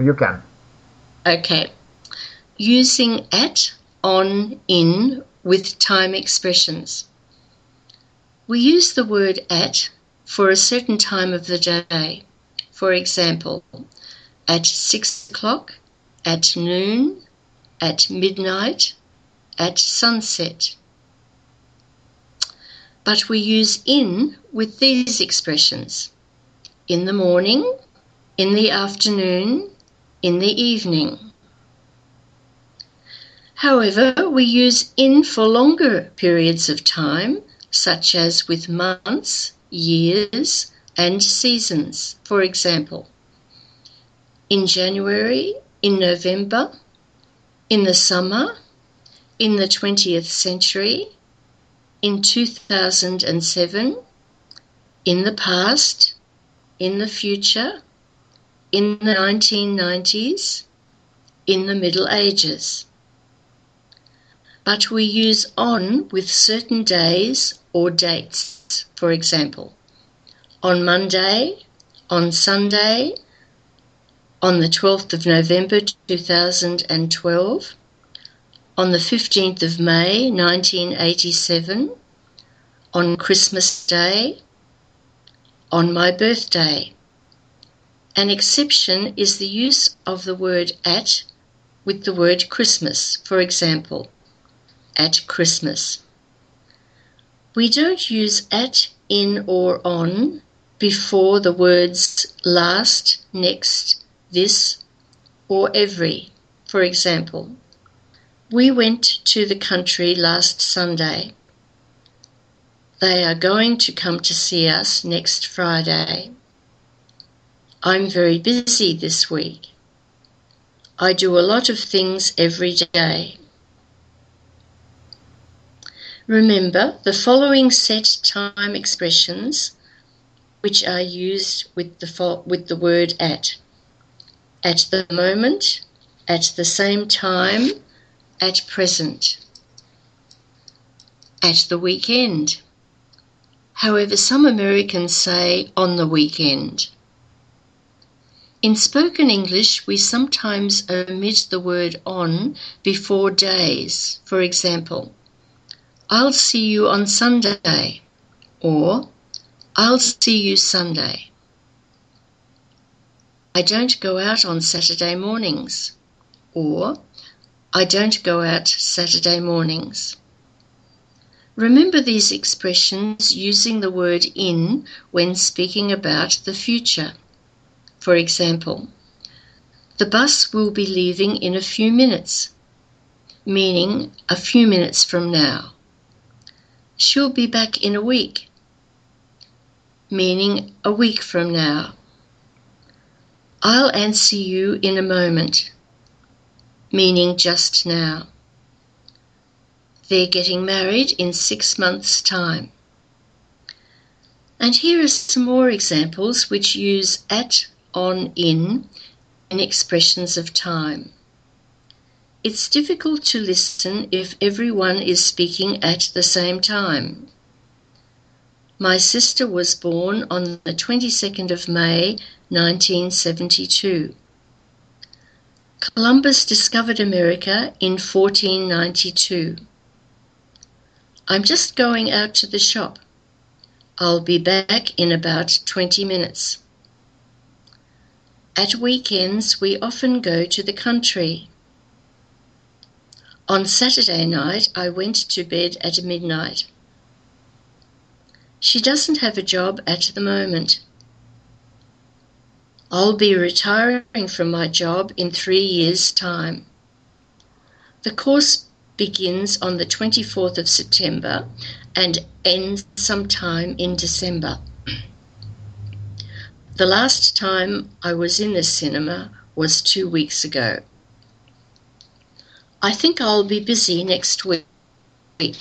You can. Okay. Using at, on, in with time expressions. We use the word at for a certain time of the day. For example, at six o'clock, at noon, at midnight, at sunset. But we use in with these expressions in the morning, in the afternoon, in the evening. However, we use in for longer periods of time, such as with months, years, and seasons. For example, in January, in November, in the summer, in the 20th century, in 2007, in the past, in the future, in the 1990s, in the Middle Ages. But we use on with certain days or dates, for example, on Monday, on Sunday, on the 12th of November 2012, on the 15th of May 1987, on Christmas Day, on my birthday. An exception is the use of the word at with the word Christmas, for example, at Christmas. We don't use at, in, or on before the words last, next, this, or every. For example, we went to the country last Sunday. They are going to come to see us next Friday. I'm very busy this week. I do a lot of things every day. Remember the following set time expressions which are used with the, with the word at. At the moment, at the same time, at present, at the weekend. However, some Americans say on the weekend. In spoken English, we sometimes omit the word on before days. For example, I'll see you on Sunday, or I'll see you Sunday. I don't go out on Saturday mornings, or I don't go out Saturday mornings. Remember these expressions using the word in when speaking about the future. For example, the bus will be leaving in a few minutes, meaning a few minutes from now. She'll be back in a week, meaning a week from now. I'll answer you in a moment, meaning just now. They're getting married in six months' time. And here are some more examples which use at, on, in in expressions of time. It's difficult to listen if everyone is speaking at the same time. My sister was born on the 22nd of May 1972. Columbus discovered America in 1492. I'm just going out to the shop. I'll be back in about 20 minutes. At weekends, we often go to the country. On Saturday night, I went to bed at midnight. She doesn't have a job at the moment. I'll be retiring from my job in three years' time. The course begins on the 24th of September and ends sometime in December. The last time I was in the cinema was two weeks ago. I think I'll be busy next week.